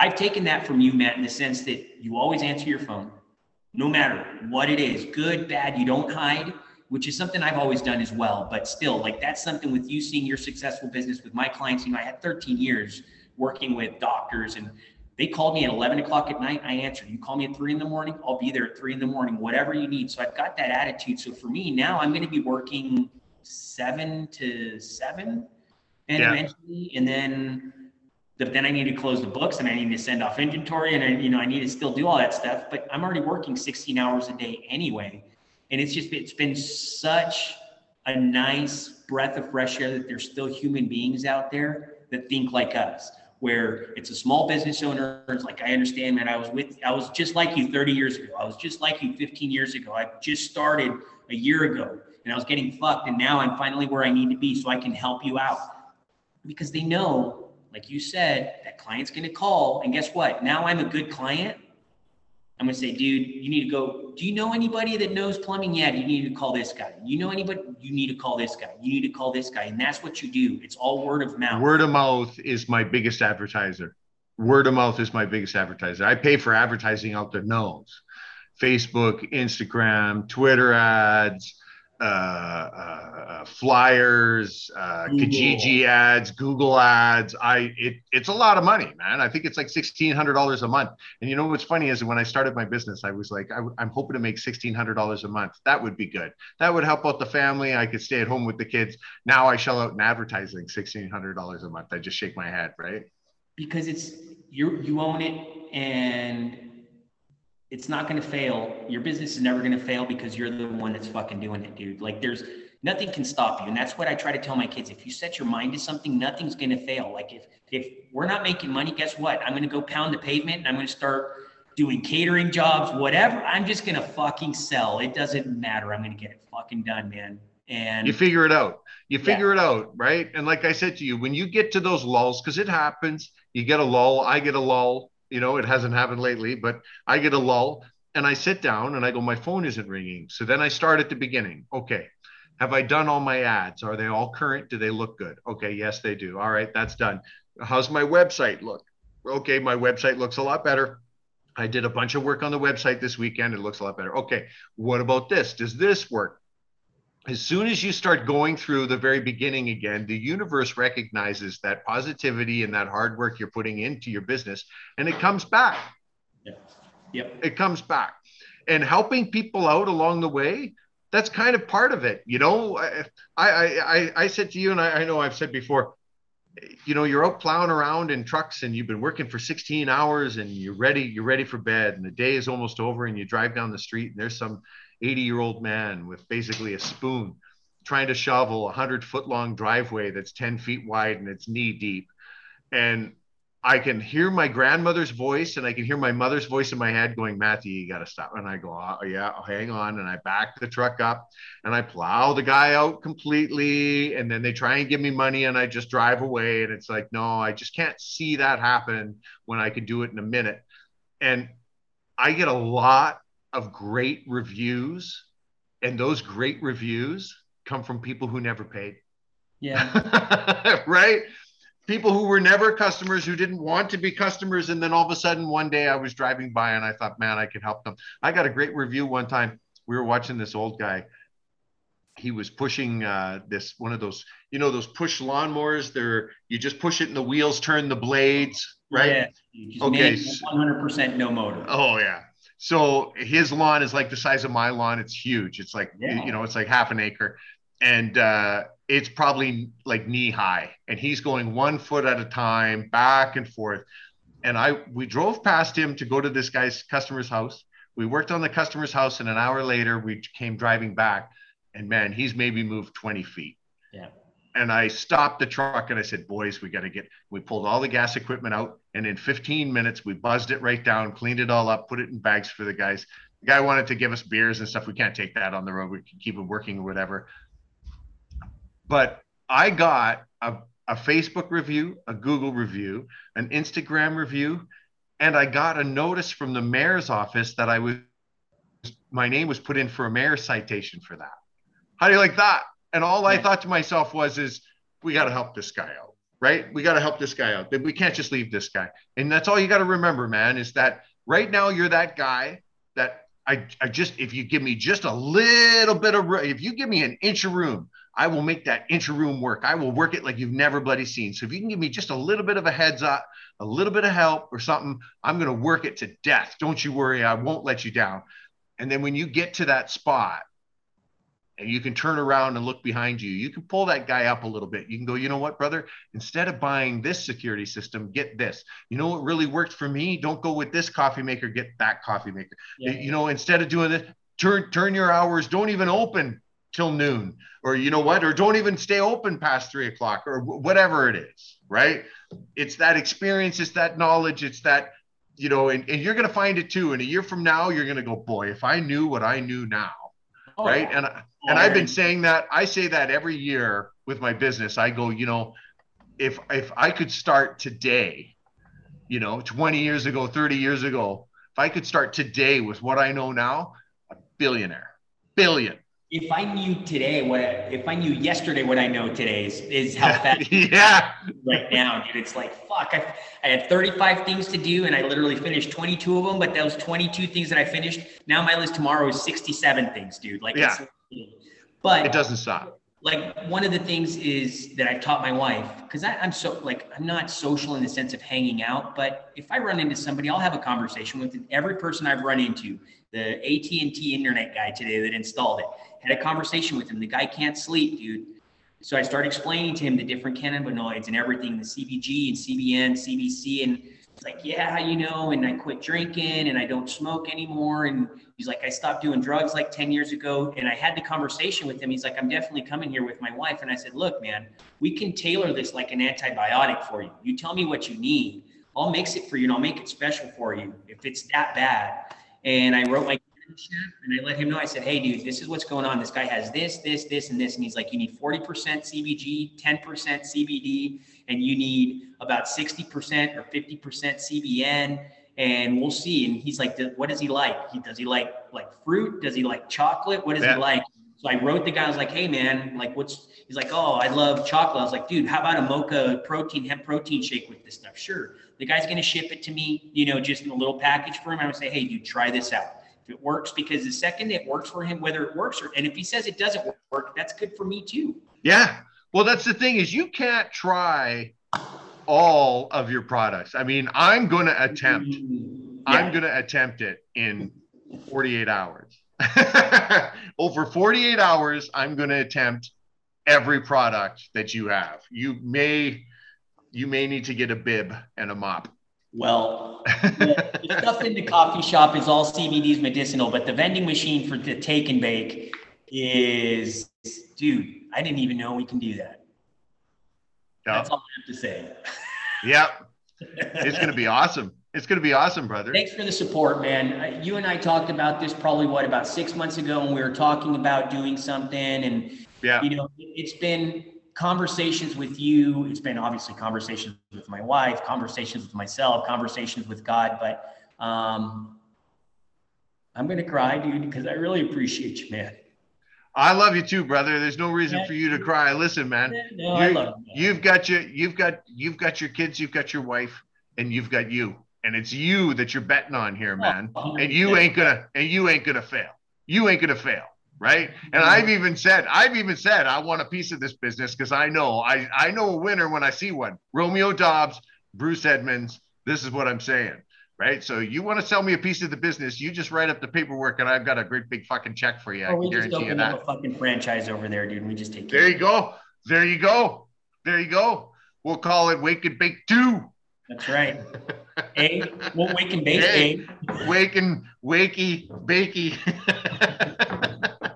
I've taken that from you, Matt, in the sense that you always answer your phone, no matter what it is, good, bad, you don't hide which is something I've always done as well. But still, like that's something with you seeing your successful business with my clients. You know, I had 13 years working with doctors and they called me at 11 o'clock at night. I answered. You call me at three in the morning, I'll be there at three in the morning, whatever you need. So I've got that attitude. So for me now, I'm going to be working seven to seven and yeah. eventually, and then then I need to close the books and I need to send off inventory and I, you know, I need to still do all that stuff, but I'm already working 16 hours a day anyway. And it's just, it's been such a nice breath of fresh air that there's still human beings out there that think like us where it's a small business owner. It's like I understand, man. I was with, I was just like you 30 years ago. I was just like you 15 years ago. I just started a year ago, and I was getting fucked, and now I'm finally where I need to be, so I can help you out. Because they know, like you said, that client's going to call, and guess what? Now I'm a good client. I'm gonna say, dude, you need to go. Do you know anybody that knows plumbing? Yeah, you need to call this guy. You know anybody? You need to call this guy. You need to call this guy. And that's what you do. It's all word of mouth. Word of mouth is my biggest advertiser. Word of mouth is my biggest advertiser. I pay for advertising out the nose. Facebook, Instagram, Twitter ads, uh, uh, flyers, uh, Kijiji ads, Google ads. I it it's a lot of money, man. I think it's like sixteen hundred dollars a month. And you know what's funny is when I started my business, I was like, I, am hoping to make sixteen hundred dollars a month. That would be good. That would help out the family. I could stay at home with the kids. Now I shell out in advertising sixteen hundred dollars a month. I just shake my head, right? Because it's you you own it and it's not going to fail. Your business is never going to fail because you're the one that's fucking doing it, dude. Like there's nothing can stop you. And that's what I try to tell my kids. If you set your mind to something, nothing's going to fail. Like if, if we're not making money, guess what? I'm going to go pound the pavement and I'm going to start doing catering jobs, whatever. I'm just going to fucking sell. It doesn't matter. I'm going to get it fucking done, man. And you figure it out. You figure yeah. it out, right? And like I said to you, when you get to those lulls, because it happens, you get a lull, I get a lull, you know, it hasn't happened lately, but I get a lull and I sit down and I go, my phone isn't ringing. So then I start at the beginning. Okay. Have I done all my ads? Are they all current? Do they look good? Okay. Yes, they do. All right. That's done. How's my website look? Okay. My website looks a lot better. I did a bunch of work on the website this weekend. It looks a lot better. Okay. What about this? Does this work? As soon as you start going through the very beginning again, the universe recognizes that positivity and that hard work you're putting into your business, and it comes back. Yeah. Yep. It comes back. And helping people out along the way, that's kind of part of it. You know, I I I, I said to you, and I, I know I've said before, you know, you're out plowing around in trucks and you've been working for 16 hours and you're ready, you're ready for bed, and the day is almost over, and you drive down the street and there's some 80 year old man with basically a spoon trying to shovel a 100 foot long driveway that's 10 feet wide and it's knee deep. And I can hear my grandmother's voice and I can hear my mother's voice in my head going, Matthew, you got to stop. And I go, oh, yeah, hang on. And I back the truck up and I plow the guy out completely. And then they try and give me money and I just drive away. And it's like, no, I just can't see that happen when I could do it in a minute. And I get a lot of great reviews, and those great reviews come from people who never paid. Yeah. <laughs> right? People who were never customers, who didn't want to be customers. And then all of a sudden, one day I was driving by and I thought, man, I could help them. I got a great review one time. We were watching this old guy. He was pushing uh, this one of those, you know, those push lawnmowers. They're you just push it and the wheels turn the blades, right? Yeah. okay. 100% no motor. Oh yeah so his lawn is like the size of my lawn. It's huge. It's like yeah. you know, it's like half an acre, and uh, it's probably like knee high. And he's going one foot at a time, back and forth. And I we drove past him to go to this guy's customer's house. We worked on the customer's house, and an hour later we came driving back. And man, he's maybe moved 20 feet. Yeah and I stopped the truck and I said, boys, we got to get, we pulled all the gas equipment out. And in 15 minutes, we buzzed it right down, cleaned it all up, put it in bags for the guys. The guy wanted to give us beers and stuff. We can't take that on the road. We can keep it working or whatever. But I got a, a Facebook review, a Google review, an Instagram review, and I got a notice from the mayor's office that I was, my name was put in for a mayor's citation for that. How do you like that? And all I thought to myself was, is we got to help this guy out, right? We got to help this guy out. We can't just leave this guy. And that's all you got to remember, man, is that right now you're that guy that I, I just, if you give me just a little bit of, if you give me an inch of room, I will make that inch of room work. I will work it like you've never bloody seen. So if you can give me just a little bit of a heads up, a little bit of help or something, I'm going to work it to death. Don't you worry. I won't let you down. And then when you get to that spot, and you can turn around and look behind you. You can pull that guy up a little bit. You can go, you know what, brother? Instead of buying this security system, get this. You know what really worked for me? Don't go with this coffee maker, get that coffee maker. Yeah. You know, instead of doing this, turn turn your hours, don't even open till noon, or you know what, or don't even stay open past three o'clock, or whatever it is, right? It's that experience, it's that knowledge, it's that, you know, and, and you're gonna find it too. And a year from now, you're gonna go, boy, if I knew what I knew now oh, right? And and I've been saying that. I say that every year with my business. I go, you know, if if I could start today, you know, 20 years ago, 30 years ago, if I could start today with what I know now, a billionaire, billion. If I knew today what if I knew yesterday what I know today is, is how <laughs> fast yeah. right now, dude. It's like fuck. I, I had 35 things to do and I literally finished 22 of them. But those 22 things that I finished, now my list tomorrow is 67 things, dude. Like, Yeah. but It doesn't stop. like one of the things is that I've taught my wife because I'm so like I'm not social in the sense of hanging out, but if I run into somebody, I'll have a conversation with every person I've run into. The AT and T internet guy today that installed it had a conversation with him. The guy can't sleep, dude. So I started explaining to him the different cannabinoids and everything, the CBG and CBN, CBC, and he's like, yeah, you know, and I quit drinking and I don't smoke anymore. And he's like, I stopped doing drugs like 10 years ago. And I had the conversation with him. He's like, I'm definitely coming here with my wife. And I said, look, man, we can tailor this like an antibiotic for you. You tell me what you need. I'll mix it for you and I'll make it special for you if it's that bad. And I wrote my and I let him know. I said, "Hey, dude, this is what's going on. This guy has this, this, this, and this." And he's like, "You need 40% CBG, 10% CBD, and you need about 60% or 50% CBN." And we'll see. And he's like, "What does he like? He does he like like fruit? Does he like chocolate? What does Yeah. he like?" So I wrote the guy. I was like, "Hey, man, like, what's?" He's like, "Oh, I love chocolate." I was like, "Dude, how about a mocha protein hemp protein shake with this stuff?" Sure. The guy's gonna ship it to me, you know, just in a little package for him. I would say, "Hey, dude, try this out." It works, because the second it works for him, whether it works or, and if he says it doesn't work, that's good for me too. Yeah. Well, that's the thing is you can't try all of your products. I mean, I'm going to attempt. Mm-hmm. I'm going to attempt it in 48 hours. <laughs> Over 48 hours, I'm going to attempt every product that you have. You may you may need to get a bib and a mop. Well, the the stuff in the coffee shop is all CBD's medicinal, but the vending machine for the take and bake is, dude, I didn't even know we can do that. That's all I have to say. Yep. <laughs> It's going to be awesome. It's going to be awesome, brother. Thanks for the support, man. You and I talked about this probably what about six months ago, and we were talking about doing something, and Yeah. you know, it's been conversations with you. It's been obviously conversations with my wife, conversations with myself, conversations with God. But um, I'm gonna cry, dude, because I really appreciate you, man. I love you too, brother. There's no reason for you to cry. Listen, man. No, I love you. you've got your you've got you've got your kids, you've got your wife, and you've got you. And it's you that you're betting on here, man. Oh, And you ain't gonna and you ain't gonna fail. You ain't gonna fail. Right. And I've even said, I've even said I want a piece of this business because I know I I know a winner when I see one. Romeo Doubs, Bruce Edmonds. This is what I'm saying. Right. So you want to sell me a piece of the business, you just write up the paperwork and I've got a great big fucking check for you. I Oh, just guarantee you that. a fucking franchise over there, dude. We just take care. There you go. There you go. There you go. We'll call it Wake and Bake 2. That's right. A, we'll wake and bake. <laughs> Hey. A. Wake and Wakey Bakey. <laughs>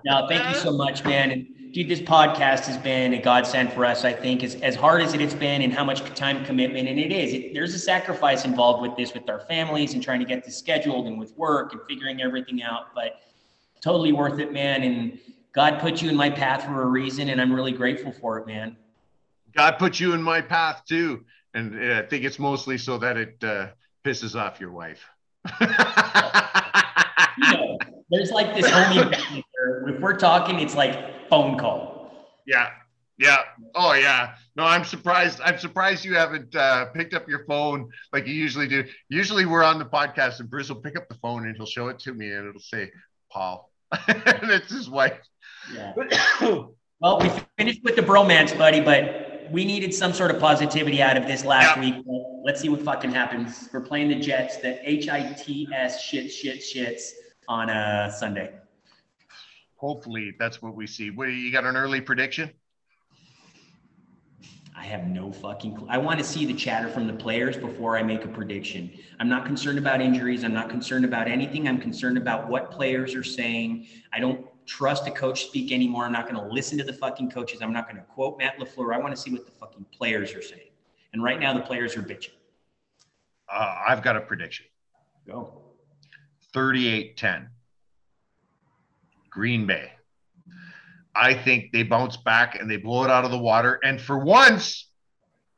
No, thank you so much, man. And dude, this podcast has been a godsend for us. I think as as hard as it has been, and how much time commitment, and it is. It, there's a sacrifice involved with this, with our families, and trying to get this scheduled, and with work, and figuring everything out. But totally worth it, man. And God put you in my path for a reason, and I'm really grateful for it, man. God put you in my path too. And uh, I think it's mostly so that it uh, pisses off your wife. <laughs> You know, there's like this homie. <laughs> If we're talking, it's like phone call. yeah. Yeah. Oh yeah. No, I'm surprised. I'm surprised you haven't uh, picked up your phone like you usually do. Usually we're on the podcast and Bruce will pick up the phone and he'll show it to me and it'll say Paul. <laughs> and it's his wife. Yeah. Well, we finished with the bromance, buddy, but we needed some sort of positivity out of this last Yeah. week. Let's see what fucking happens. We're playing the Jets, the H I T S shit, shit, shits on a Sunday. Hopefully that's what we see. What you got an early prediction? I have no fucking clue. I want to see the chatter from the players before I make a prediction. I'm not concerned about injuries. I'm not concerned about anything. I'm concerned about what players are saying. I don't trust a coach speak anymore. I'm not going to listen to the fucking coaches. I'm not going to quote Matt LaFleur. I want to see what the fucking players are saying. And right now, the players are bitching. Uh, I've got a prediction. Go. 38-10. Green Bay. I think they bounce back and they blow it out of the water. And for once,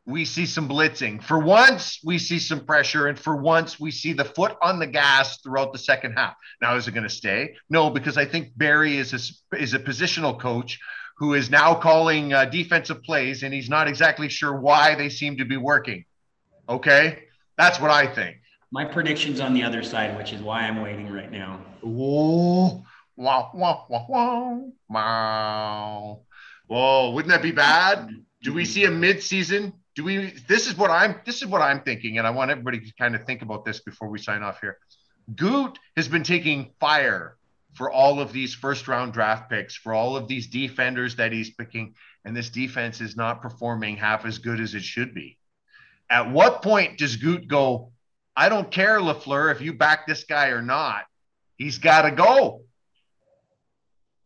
we see some blitzing. For once, we see some pressure. And for once, we see the foot on the gas throughout the second half. Now, is it going to stay? No, because I think Barry is a, is a positional coach who is now calling uh, defensive plays, and he's not exactly sure why they seem to be working. Okay. That's what I think. My prediction's on the other side, which is why I'm waiting right now. Whoa. Wow, wow, wow, wow, wow. Whoa, wouldn't that be bad? Do we see a mid-season? Do we this is what i'm this is what i'm thinking and i want everybody to kind of think about this before we sign off here. Gute has been taking fire for all of these first round draft picks for all of these defenders that he's picking and this defense is not performing half as good as it should be. At what point does Gute go i don't care lafleur if you back this guy or not. He's got to go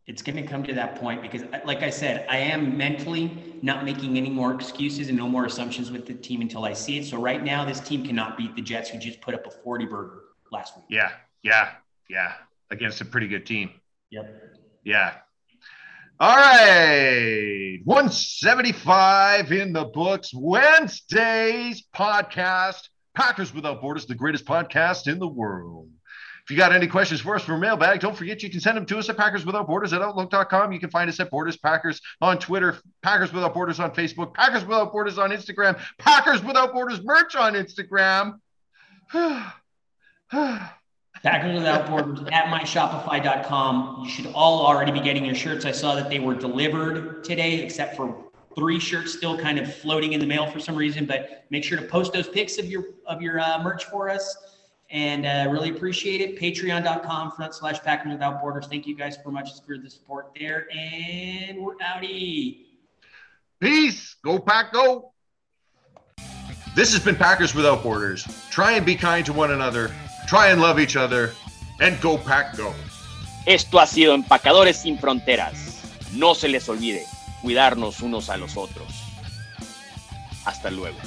it's going to come to that point because uh, like i said i am mentally not making any more excuses and no more assumptions with the team until i see it. So right now this team cannot beat the jets who just put up a 40 burger last week. Yeah yeah yeah against a pretty good team. Yep. Yeah. All right 175 in the books wednesday's podcast packers without borders the greatest podcast in the world if you got any questions for us for mailbag, don't forget you can send them to us at Packers Without Borders at Outlook.com. You can find us at Borders Packers on Twitter, Packers Without Borders on Facebook, Packers Without Borders on Instagram, Packers Without Borders merch on Instagram. <sighs> Packers Without Borders at myshopify.com. You should all already be getting your shirts. I saw that they were delivered today, except for three shirts still kind of floating in the mail for some reason. But make sure to post those pics of your of your uh, merch for us and uh, really appreciate it. Patreon.com front slash Packers Without Borders. Thank you guys so much for the support there. And we're outie. Peace. Go Pack Go. This has been Packers Without Borders. Try and be kind to one another. Try and love each other. And go Pack Go. Esto ha sido Empacadores Sin Fronteras. No se les olvide cuidarnos unos a los otros. Hasta luego.